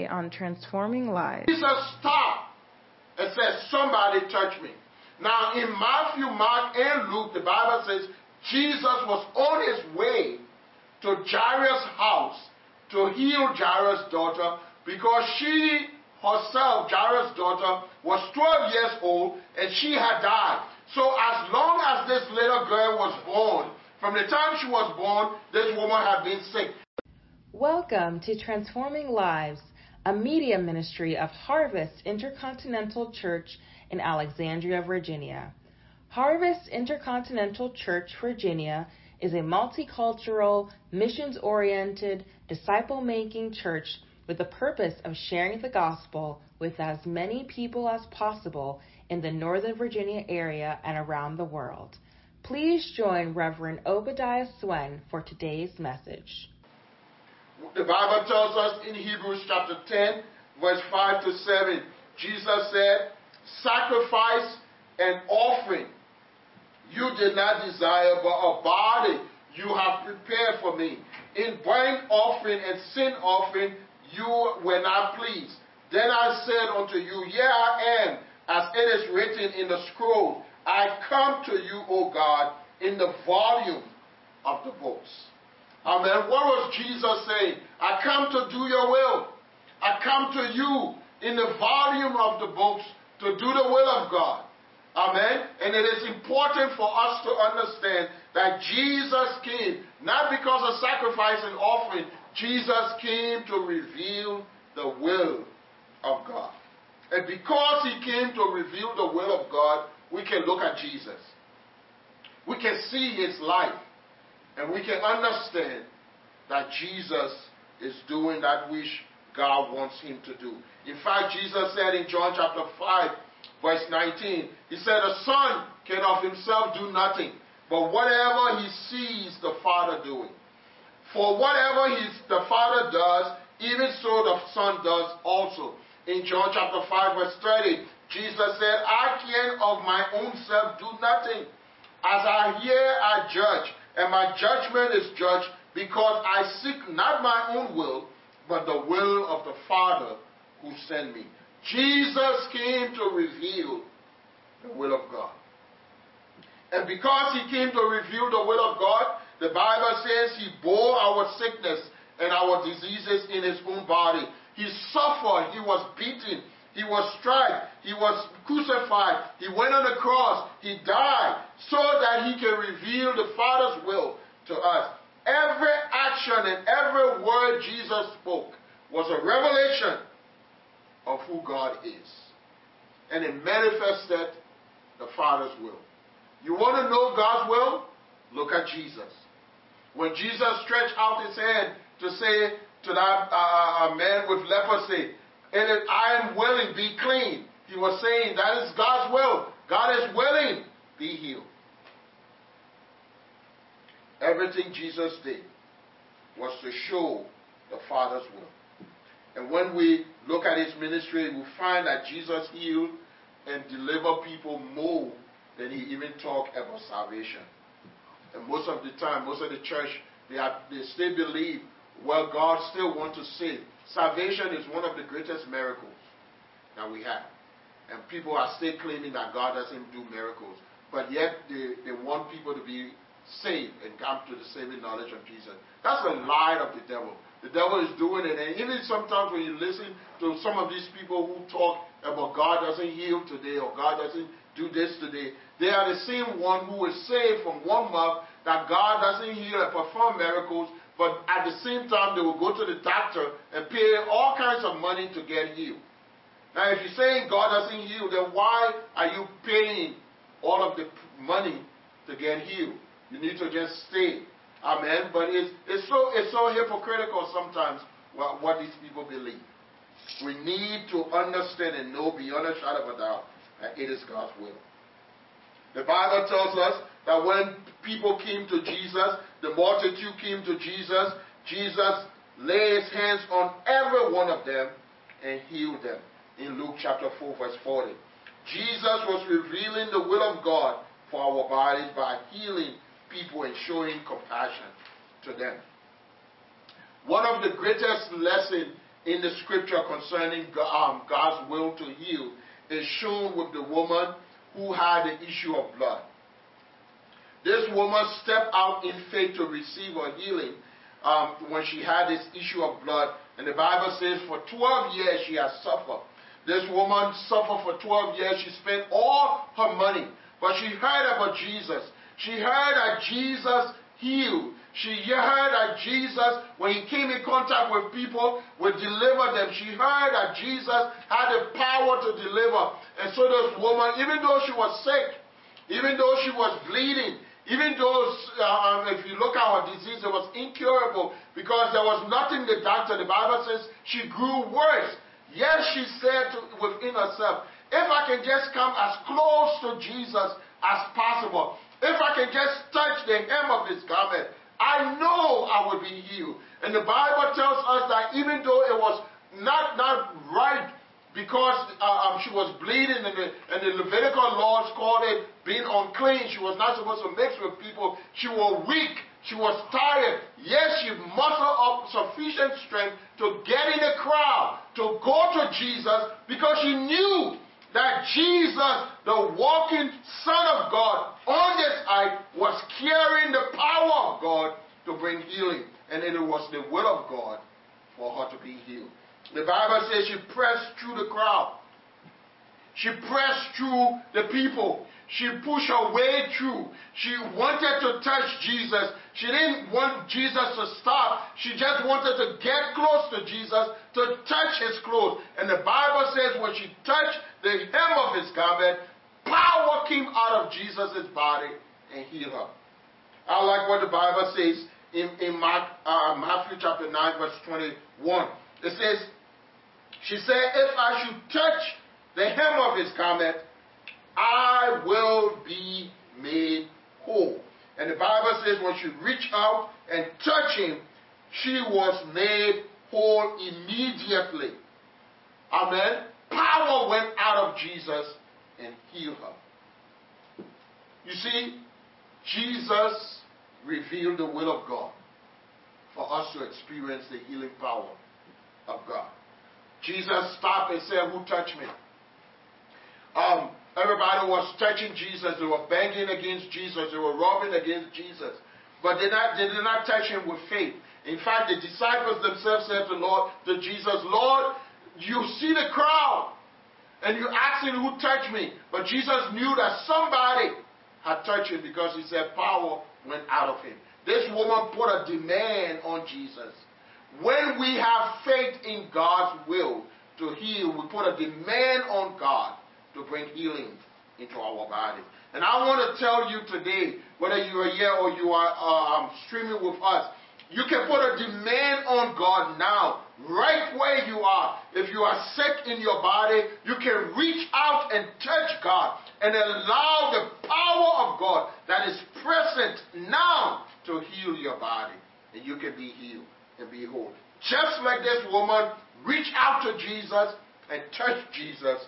Today on Transforming Lives. Jesus stopped and said, Somebody touch me. Now, in Matthew, Mark, and Luke, the Bible says Jesus was on his way to Jairus' house to heal Jairus' daughter because she herself, Jairus' daughter, was 12 years old and she had died. So, as long as this little girl was born, from the time she was born, this woman had been sick. Welcome to Transforming Lives, a media ministry of Harvest Intercontinental Church in Alexandria, Virginia. Harvest Intercontinental Church, Virginia is a multicultural, missions oriented, disciple making church with the purpose of sharing the gospel with as many people as possible in the Northern Virginia area and around the world. Please join Reverend Obadiah Swen for today's message. The Bible tells us in Hebrews chapter 10, verse 5 to 7, Jesus said, Sacrifice and offering you did not desire, but a body you have prepared for me. In burnt offering and sin offering you were not pleased. Then I said unto you, Here I am, as it is written in the scroll. I come to you, O God, in the volume of the books. Amen. What was Jesus saying? I come to do your will. I come to you in the volume of the books to do the will of God. Amen. And it is important for us to understand that Jesus came not because of sacrifice and offering. Jesus came to reveal the will of God. And because he came to reveal the will of God, we can look at Jesus. We can see his life. And we can understand that Jesus is doing that which God wants him to do. In fact, Jesus said in John chapter 5, verse 19, he said, The Son can of himself do nothing, but whatever he sees the Father doing. For whatever his, the Father does, even so the Son does also. In John chapter 5, verse 30, Jesus said, I can of my own self do nothing. As I hear, I judge, and my judgment is judged, because I seek not my own will, but the will of the Father who sent me. Jesus came to reveal the will of God. And because he came to reveal the will of God, the Bible says he bore our sickness and our diseases in his own body. He suffered, he was beaten, he was struck, he was crucified, he went on the cross, he died, so that he can reveal the Father's will to us. Every action and every word Jesus spoke was a revelation of who God is. And it manifested the Father's will. You want to know God's will? Look at Jesus. When Jesus stretched out his hand to say to that uh, man with leprosy, and if I am willing, be clean. He was saying that is God's will. God is willing, be healed. Everything Jesus did was to show the Father's will. And when we look at his ministry, we find that Jesus healed and delivered people more than he even talked about salvation. And most of the time, most of the church, they, have, they still believe, well, God still wants to save. Salvation is one of the greatest miracles that we have. And people are still claiming that God doesn't do miracles. But yet they, they want people to be saved and come to the saving knowledge of Jesus. That's a lie of the devil. The devil is doing it. And even sometimes when you listen to some of these people who talk about God doesn't heal today or God doesn't do this today, they are the same one who is saved from one mouth that God doesn't heal and perform miracles, but at the same time they will go to the doctor and pay all kinds of money to get healed. Now, if you're saying God doesn't heal, then why are you paying all of the money to get healed? You need to just stay Amen. But it's, it's, so, it's so hypocritical sometimes what, what these people believe. We need to understand and know beyond a shadow of a doubt that it is God's will. The Bible tells us that when people came to Jesus, the multitude came to Jesus, Jesus laid his hands on every one of them and healed them. In Luke chapter 4, verse 40. Jesus was revealing the will of God for our bodies by healing people and showing compassion to them. One of the greatest lessons in the scripture concerning um, God's will to heal is shown with the woman who had the issue of blood. This woman stepped out in faith to receive her healing um, when she had this issue of blood. And the Bible says for 12 years she has suffered. This woman suffered for 12 years. She spent all her money. But she heard about Jesus. She heard that Jesus healed. She heard that Jesus, when he came in contact with people, would deliver them. She heard that Jesus had the power to deliver. And so this woman, even though she was sick, even though she was bleeding, even though, uh, um, if you look at her disease, it was incurable because there was nothing the doctor, the Bible says she grew worse. Yet she said to, within herself, if I can just come as close to Jesus as possible, if I can just touch the hem of his garment, I know I will be healed. And the Bible tells us that even though it was not, not right because uh, um, she was bleeding and the, and the Levitical laws called it being unclean. She was not supposed to mix with people. She was weak. She was tired. Yes, she mustered up sufficient strength to get in the crowd, to go to Jesus, because she knew that Jesus, the walking Son of God on this earth, was carrying the power of God to bring healing. And it was the will of God for her to be healed. The Bible says she pressed through the crowd. She pressed through the people. She pushed her way through. She wanted to touch Jesus. She didn't want Jesus to stop. She just wanted to get close to Jesus, to touch his clothes. And the Bible says when she touched the hem of his garment, power came out of Jesus' body and healed her. I like what the Bible says in, in Mark, uh, Matthew chapter 9, verse 21. It says, she said, If I should touch the hem of his garment, I will be made whole. And the Bible says when she reached out and touched him, she was made whole immediately. Amen. Power went out of Jesus and healed her. You see, Jesus revealed the will of God for us to experience the healing power of God. Jesus stopped and said, Who touched me? Um, everybody was touching Jesus. They were banging against Jesus. They were rubbing against Jesus. But they, not, they did not touch him with faith. In fact, the disciples themselves said to Lord, to Jesus, Lord, you see the crowd, and you asking who touched me. But Jesus knew that somebody had touched him because he said power went out of him. This woman put a demand on Jesus. When we have faith in God's will to heal, we put a demand on God to bring healing into our bodies. And I want to tell you today, whether you are here or you are uh, um, streaming with us, you can put a demand on God now, right where you are. If you are sick in your body, you can reach out and touch God and allow the power of God that is present now to heal your body, and you can be healed and be whole. Just like this woman reached out to Jesus and touched Jesus,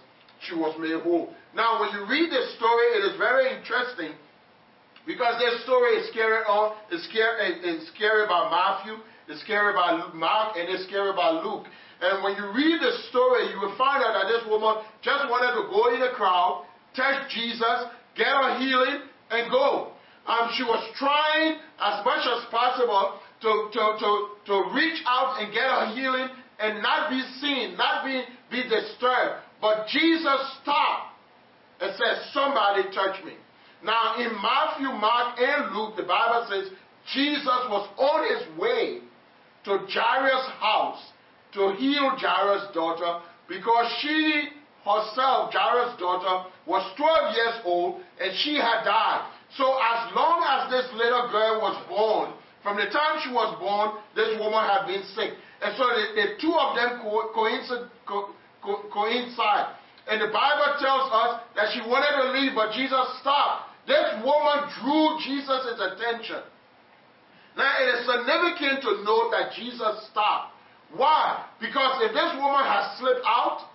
she was made whole. Now, when you read this story, it is very interesting because this story is carried on, is carried, is carried by Matthew, it's carried by Mark, and it's carried by Luke. And when you read the story, you will find out that this woman just wanted to go in the crowd, touch Jesus, get her healing, and go. Um, she was trying as much as possible to, to, to, to reach out and get a healing and not be seen, not be, be disturbed. But Jesus stopped and said, Somebody touch me. Now, in Matthew, Mark, and Luke, the Bible says Jesus was on his way to Jairus' house to heal Jairus' daughter because she herself, Jairus' daughter, was 12 years old and she had died. So, as long as this little girl was born, from the time she was born, this woman had been sick. And so the, the two of them co- coincide, co- co- coincide. And the Bible tells us that she wanted to leave, but Jesus stopped. This woman drew Jesus' attention. Now, it is significant to note that Jesus stopped. Why? Because if this woman had slipped out,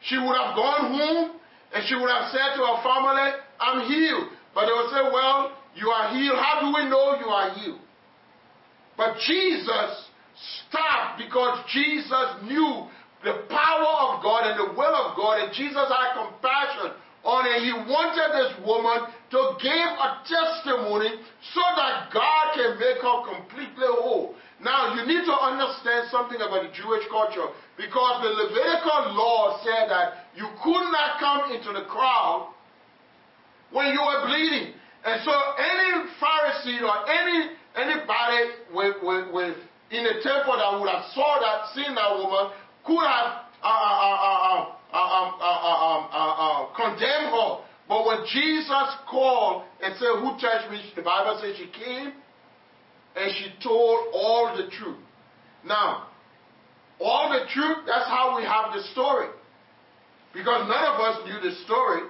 she would have gone home and she would have said to her family, I'm healed. But they would say, Well, you are healed. How do we know you are healed? But Jesus stopped because Jesus knew the power of God and the will of God, and Jesus had compassion on it. He wanted this woman to give a testimony so that God can make her completely whole. Now, you need to understand something about the Jewish culture because the Levitical law said that you could not come into the crowd when you were bleeding. And so, any Pharisee or any anybody with, with, with in a temple that would have saw that, seen that woman, could have condemned her. But when Jesus called and said, Who touched me? The Bible says she came and she told all the truth. Now, all the truth, that's how we have the story. Because none of us knew the story.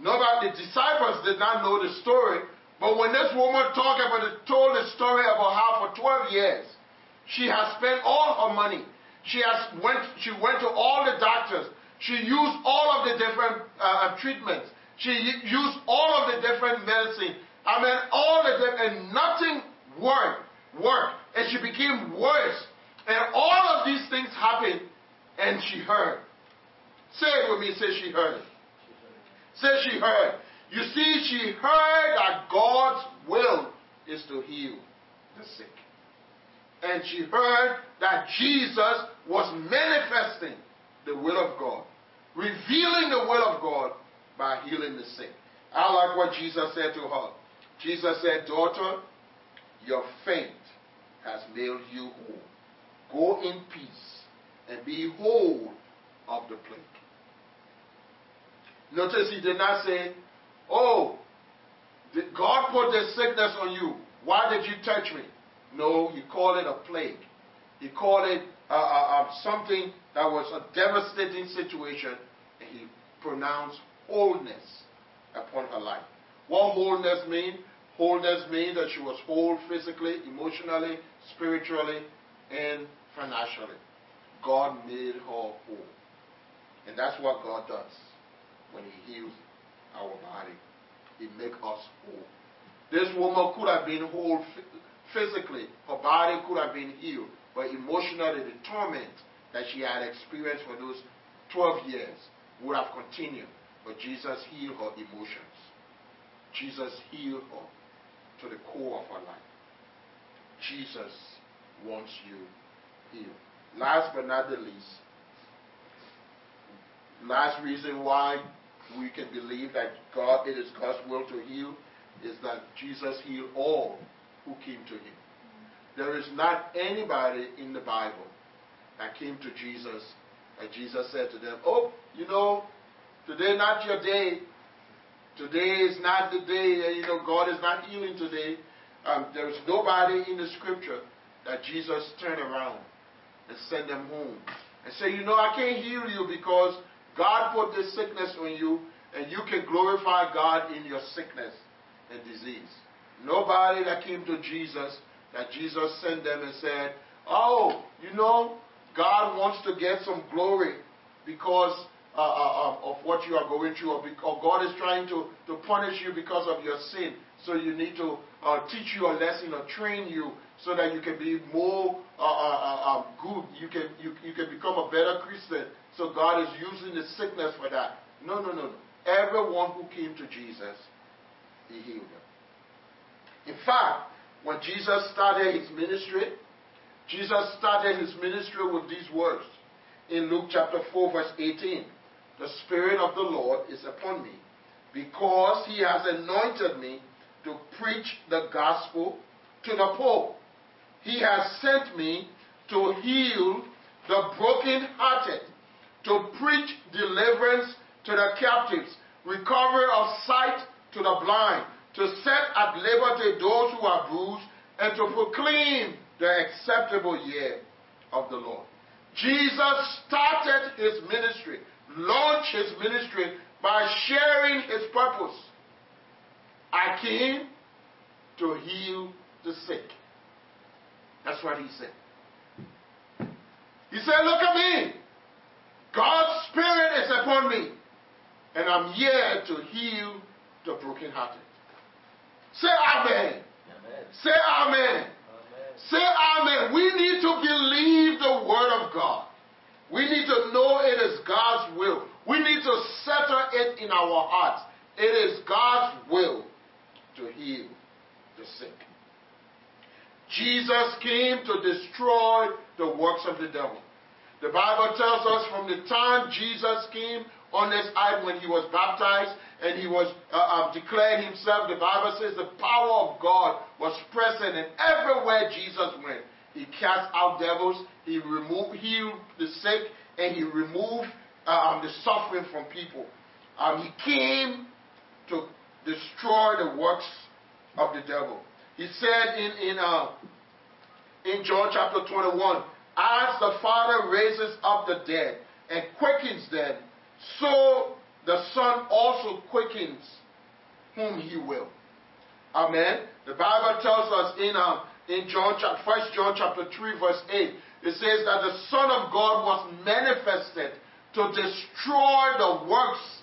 Nobody, the disciples did not know the story. But when this woman talked about it, told the story about how for 12 years she has spent all her money. She has went, she went to all the doctors. She used all of the different uh, treatments. She used all of the different medicine. I mean, all the different, and nothing worked, worked. And she became worse. And all of these things happened, and she heard. Say it with me, say she heard. Say she heard. You see, she heard that God's will is to heal the sick. And she heard that Jesus was manifesting the will of God, revealing the will of God by healing the sick. I like what Jesus said to her. Jesus said, Daughter, your faith has made you whole. Go in peace and be whole of the plague. Notice he did not say, Oh, did God put this sickness on you? Why did you touch me? No, he called it a plague. He called it uh, uh, uh, something that was a devastating situation, and he pronounced wholeness upon her life. What wholeness mean? Wholeness means that she was whole physically, emotionally, spiritually, and financially. God made her whole. And that's what God does when He heals our body. He makes us whole. This woman could have been whole physically, her body could have been healed, but emotionally, the torment that she had experienced for those 12 years would have continued. But Jesus healed her emotions. Jesus healed her to the core of her life. Jesus wants you healed. Last but not the least, last reason why we can believe that God, it is God's will to heal, is that Jesus healed all who came to him. There is not anybody in the Bible that came to Jesus and Jesus said to them, Oh, you know, today not your day. Today is not the day, you know, God is not healing today. Um, there's nobody in the scripture that Jesus turned around and sent them home and say, You know, I can't heal you because God put this sickness on you and you can glorify God in your sickness and disease. Nobody that came to Jesus, that Jesus sent them and said, Oh, you know, God wants to get some glory because uh, uh, of what you are going through, or, because God is trying to, to punish you because of your sin. So you need to uh, teach you a lesson or train you so that you can be more uh, uh, uh, good. You can, you, you can become a better Christian. So God is using the sickness for that. No, no, no. Everyone who came to Jesus, He healed them. In fact, when Jesus started His ministry, Jesus started His ministry with these words in Luke chapter 4, verse 18. The Spirit of the Lord is upon me, because He has anointed me to preach the gospel to the poor. He has sent me to heal the brokenhearted, to preach deliverance to the captives, recovery of sight to the blind, to set at liberty those who are bruised, and to proclaim the acceptable year of the Lord. Jesus started his ministry, launched his ministry by sharing his purpose. I came to heal the sick. That's what he said. He said, Look at me. God's Spirit is upon me, and I'm here to heal the brokenhearted. Say amen. Amen. Say amen. Amen. Say amen. We need to believe the word of God. We need to know it is God's will. We need to settle it in our hearts. It is God's will to heal the sick. Jesus came to destroy the works of the devil. The Bible tells us from the time Jesus came on this earth when he was baptized and he was uh, uh, declared himself, the Bible says the power of God was present and everywhere Jesus went. He cast out devils, he removed, healed the sick, and he removed um, the suffering from people. Um, he came to destroy the works of the devil. He said in in uh, in John chapter 21, as the Father raises up the dead and quickens them, so the Son also quickens whom he will. Amen. The Bible tells us in uh, in John chapter First John chapter 3, verse 8, it says that the Son of God was manifested to destroy the works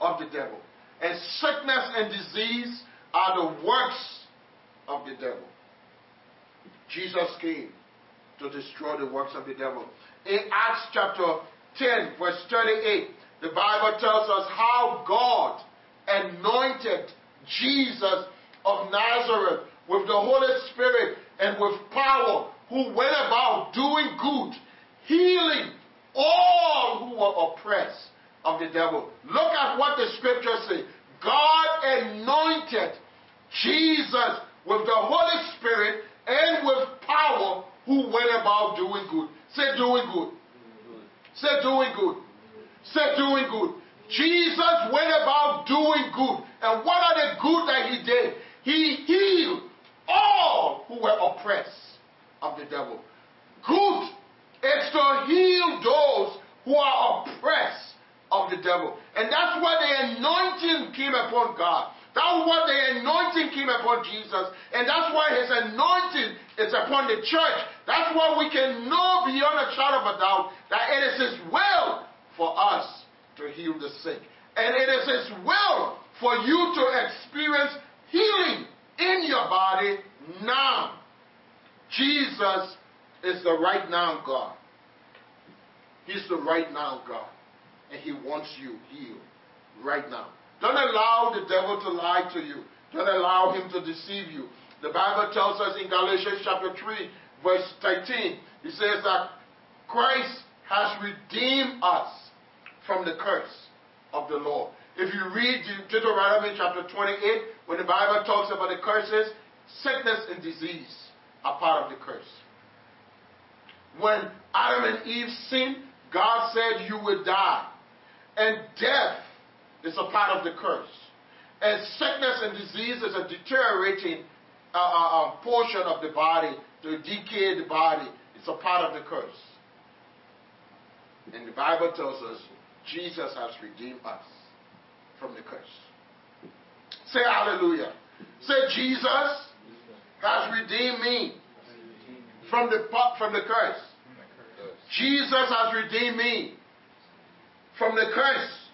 of the devil. And sickness and disease are the works of the devil. Jesus came to destroy the works of the devil. In Acts chapter 10, verse 38, the Bible tells us how God anointed Jesus of Nazareth with the Holy Spirit and with power, who went about doing good, healing all who were oppressed of the devil. Look at what the scripture says. God anointed Jesus with the Holy Spirit and with power who went about doing good. Say doing good. Say doing good. Say doing good. Jesus went about doing good. And what are the good that he did? He healed all who were oppressed of the devil. Good is to heal those who are oppressed of the devil. And that's why the anointing came upon God. That's why the anointing came upon Jesus. And that's why his anointing is upon the church. That's why we can know beyond a shadow of a doubt that it is his will for us to heal the sick. And it is his will for you to experience healing in your body now. Jesus is the right now God. He's the right now God. And he wants you healed right now. Don't allow the devil to lie to you. Don't allow him to deceive you. The Bible tells us in Galatians chapter 3, verse 13, it says that Christ has redeemed us from the curse of the law. If you read Deuteronomy chapter 28, when the Bible talks about the curses, sickness and disease are part of the curse. When Adam and Eve sinned, God said you will die. And death is a part of the curse. And sickness and disease is a deteriorating uh, uh, uh, portion of the body, to decay the body. It's a part of the curse. And the Bible tells us Jesus has redeemed us from the curse. Say hallelujah. Say Jesus has redeemed me from the, from the curse. Jesus has redeemed me from the curse.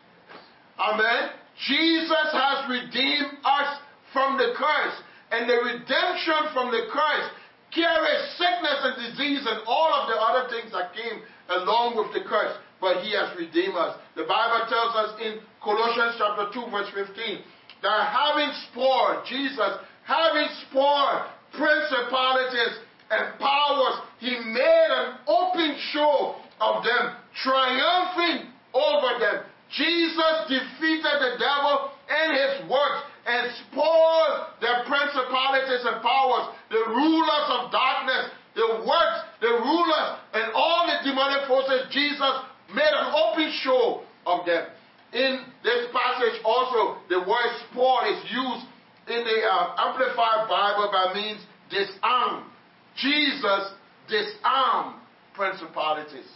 Amen. Jesus has redeemed us from the curse. And the redemption from the curse carries sickness and disease and all of the other things that came along with the curse. But he has redeemed us. The Bible tells us in Colossians chapter 2, verse 15, that having spoiled, Jesus, having spoiled principalities and powers, he made an open show of them, triumphing over them. Jesus defeated the devil and his works and spoiled the principalities and powers, the rulers of darkness, the works, the rulers, and all the demonic forces. Jesus made an open show of them. In this passage, also, the word spoil is used in the uh, Amplified Bible by means disarm. Jesus disarmed principalities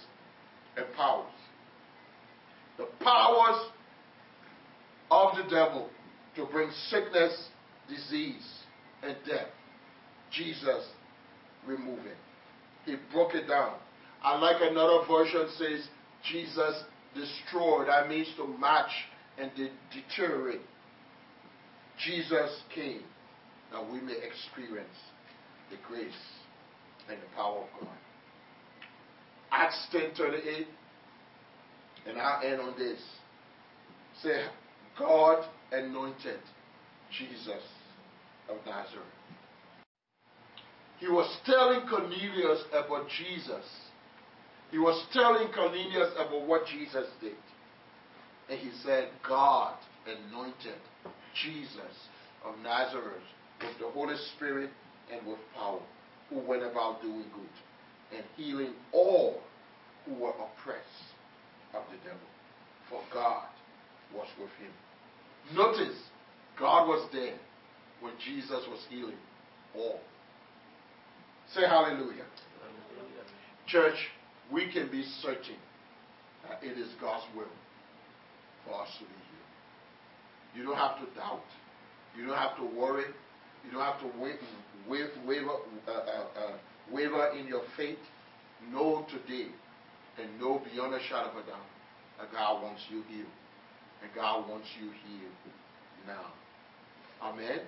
and powers. The powers of the devil to bring sickness, disease, and death. Jesus removed it. He broke it down. I like another version says Jesus destroyed. That means to match and de- deteriorate. Jesus came that we may experience the grace and the power of God. Acts 10:38, and i end on this. Say, God anointed Jesus of Nazareth. He was telling Cornelius about Jesus. He was telling Cornelius about what Jesus did. And he said, God anointed Jesus of Nazareth with the Holy Spirit and with power, who went about doing good and healing all who were oppressed of the devil. For God was with him. Notice, God was there when Jesus was healing all. Say hallelujah. hallelujah. Church, we can be certain that it is God's will for us to be healed. You don't have to doubt. You don't have to worry. You don't have to waver, waver, uh, uh, uh, waver in your faith. Know today and know beyond a shadow of a doubt that God wants you healed. And God wants you healed now. Amen.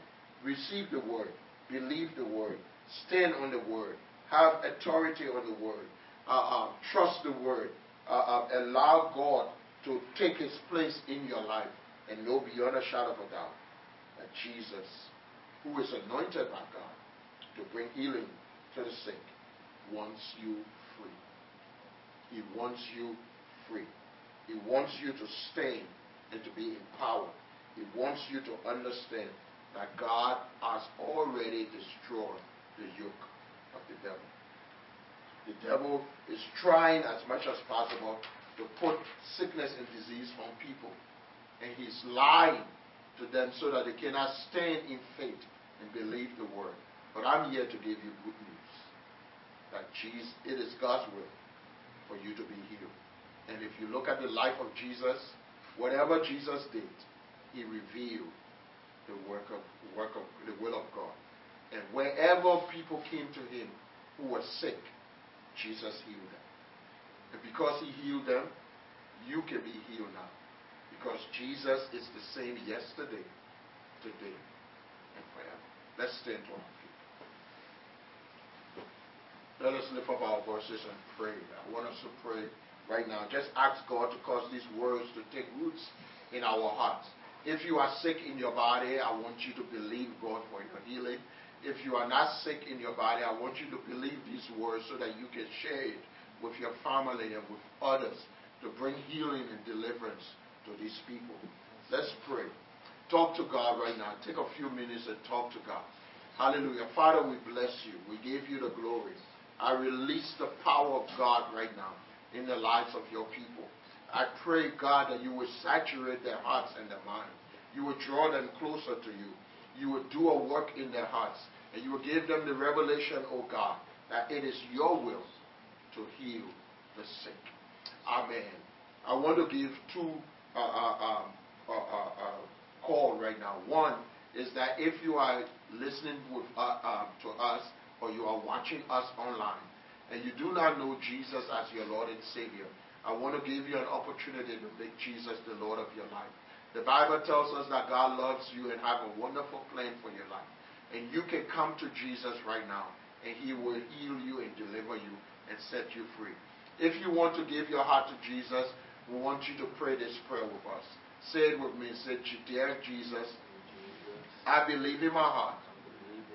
Receive the word. Believe the word. Stand on the word. Have authority on the word. Uh, uh, trust the word. Uh, uh, allow God to take his place in your life and know beyond a shadow of a doubt that Jesus, who is anointed by God to bring healing to the sick, wants you. He wants you free. He wants you to stay and to be empowered. He wants you to understand that God has already destroyed the yoke of the devil. The devil is trying as much as possible to put sickness and disease on people. And he's lying to them so that they cannot stand in faith and believe the word. But I'm here to give you good news that Jesus, it is God's will for you to be healed. And if you look at the life of Jesus, whatever Jesus did, he revealed the work of work of the will of God. And wherever people came to him who were sick, Jesus healed them. And because he healed them, you can be healed now. Because Jesus is the same yesterday, today, and forever. Let's stand to. Let us lift up our voices and pray. I want us to pray right now. Just ask God to cause these words to take roots in our hearts. If you are sick in your body, I want you to believe God for your healing. If you are not sick in your body, I want you to believe these words so that you can share it with your family and with others to bring healing and deliverance to these people. Let's pray. Talk to God right now. Take a few minutes and talk to God. Hallelujah. Father, we bless you. We give you the glory. I release the power of God right now in the lives of your people. I pray, God, that you will saturate their hearts and their minds. You will draw them closer to you you will do a work in their hearts. And you will give them the revelation, oh God, that it is your will to heal the sick. Amen. I want to give two uh, uh, um, uh, uh, uh, call right now. One is that if you are listening with, uh, um, to us or you are watching us online and you do not know Jesus as your Lord and Savior, I want to give you an opportunity to make Jesus the Lord of your life. The Bible tells us that God loves you and have a wonderful plan for your life. And you can come to Jesus right now, and He will heal you and deliver you and set you free. If you want to give your heart to Jesus, we want you to pray this prayer with us. Say it with me. Say, Dear Jesus, I believe in my heart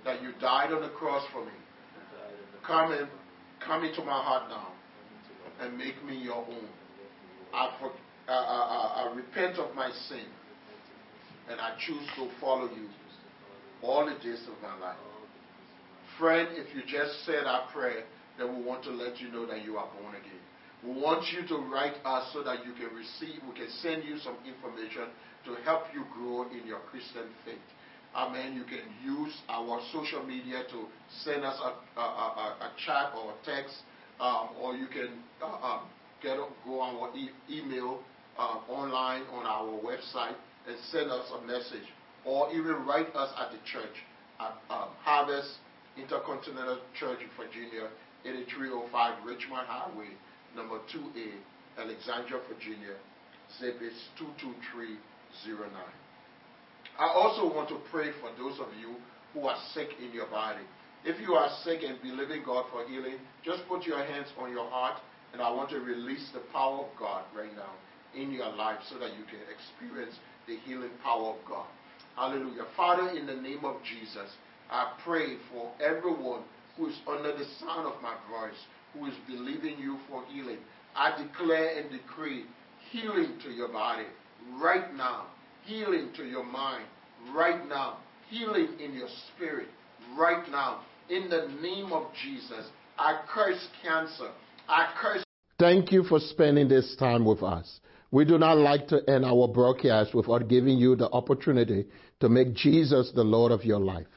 that you died on the cross for me. Come in, come into my heart now and make me your own. I, for, I, I, I repent of my sin and I choose to follow you all the days of my life. Friend, if you just said our prayer, then we want to let you know that you are born again. We want you to write us so that you can receive, we can send you some information to help you grow in your Christian faith. Amen. You can use our social media to send us a, a, a, a chat or a text, um, or you can uh, um, get go on our e- email uh, online on our website and send us a message, or even write us at the church at um, Harvest Intercontinental Church in Virginia, 8305 Richmond Highway, number 2A, Alexandria, Virginia. Zip is 22309. I also want to pray for those of you who are sick in your body. If you are sick and believing God for healing, just put your hands on your heart, and I want to release the power of God right now in your life so that you can experience the healing power of God. Hallelujah. Father, in the name of Jesus, I pray for everyone who is under the sound of my voice, who is believing you for healing. I declare and decree healing to your body right now, healing to your mind right now, healing in your spirit right now. In the name of Jesus, I curse cancer. I curse. Thank you for spending this time with us. We do not like to end our broadcast without giving you the opportunity to make Jesus the Lord of your life.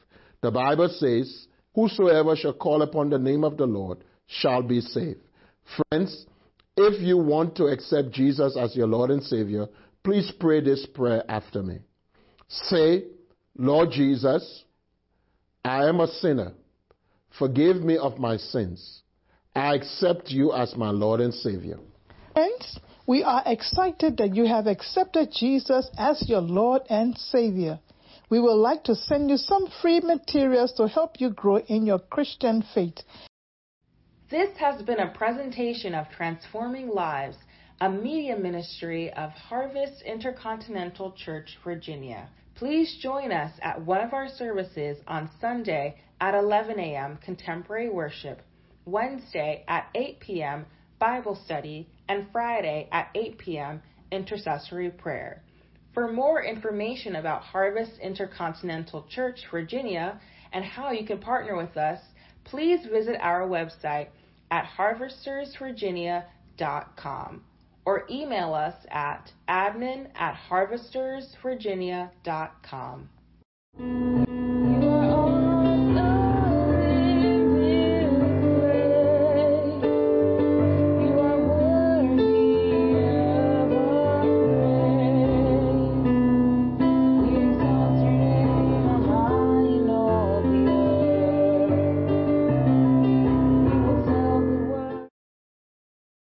The Bible says, Whosoever shall call upon the name of the Lord shall be saved. Friends, if you want to accept Jesus as your Lord and Savior, please pray this prayer after me. Say, Lord Jesus, I am a sinner. Forgive me of my sins. I accept you as my Lord and Savior. Friends, we are excited that you have accepted Jesus as your Lord and Savior. We would like to send you some free materials to help you grow in your Christian faith. This has been a presentation of Transforming Lives, a media ministry of Harvest Intercontinental Church, Virginia. Please join us at one of our services on Sunday at 11 a.m. Contemporary Worship, Wednesday at 8 p.m. Bible Study, and Friday at 8 p.m. Intercessory Prayer. For more information about Harvest Intercontinental Church, Virginia, and how you can partner with us, please visit our website at harvestersvirginia.com or email us at admin at harvestersvirginia.com.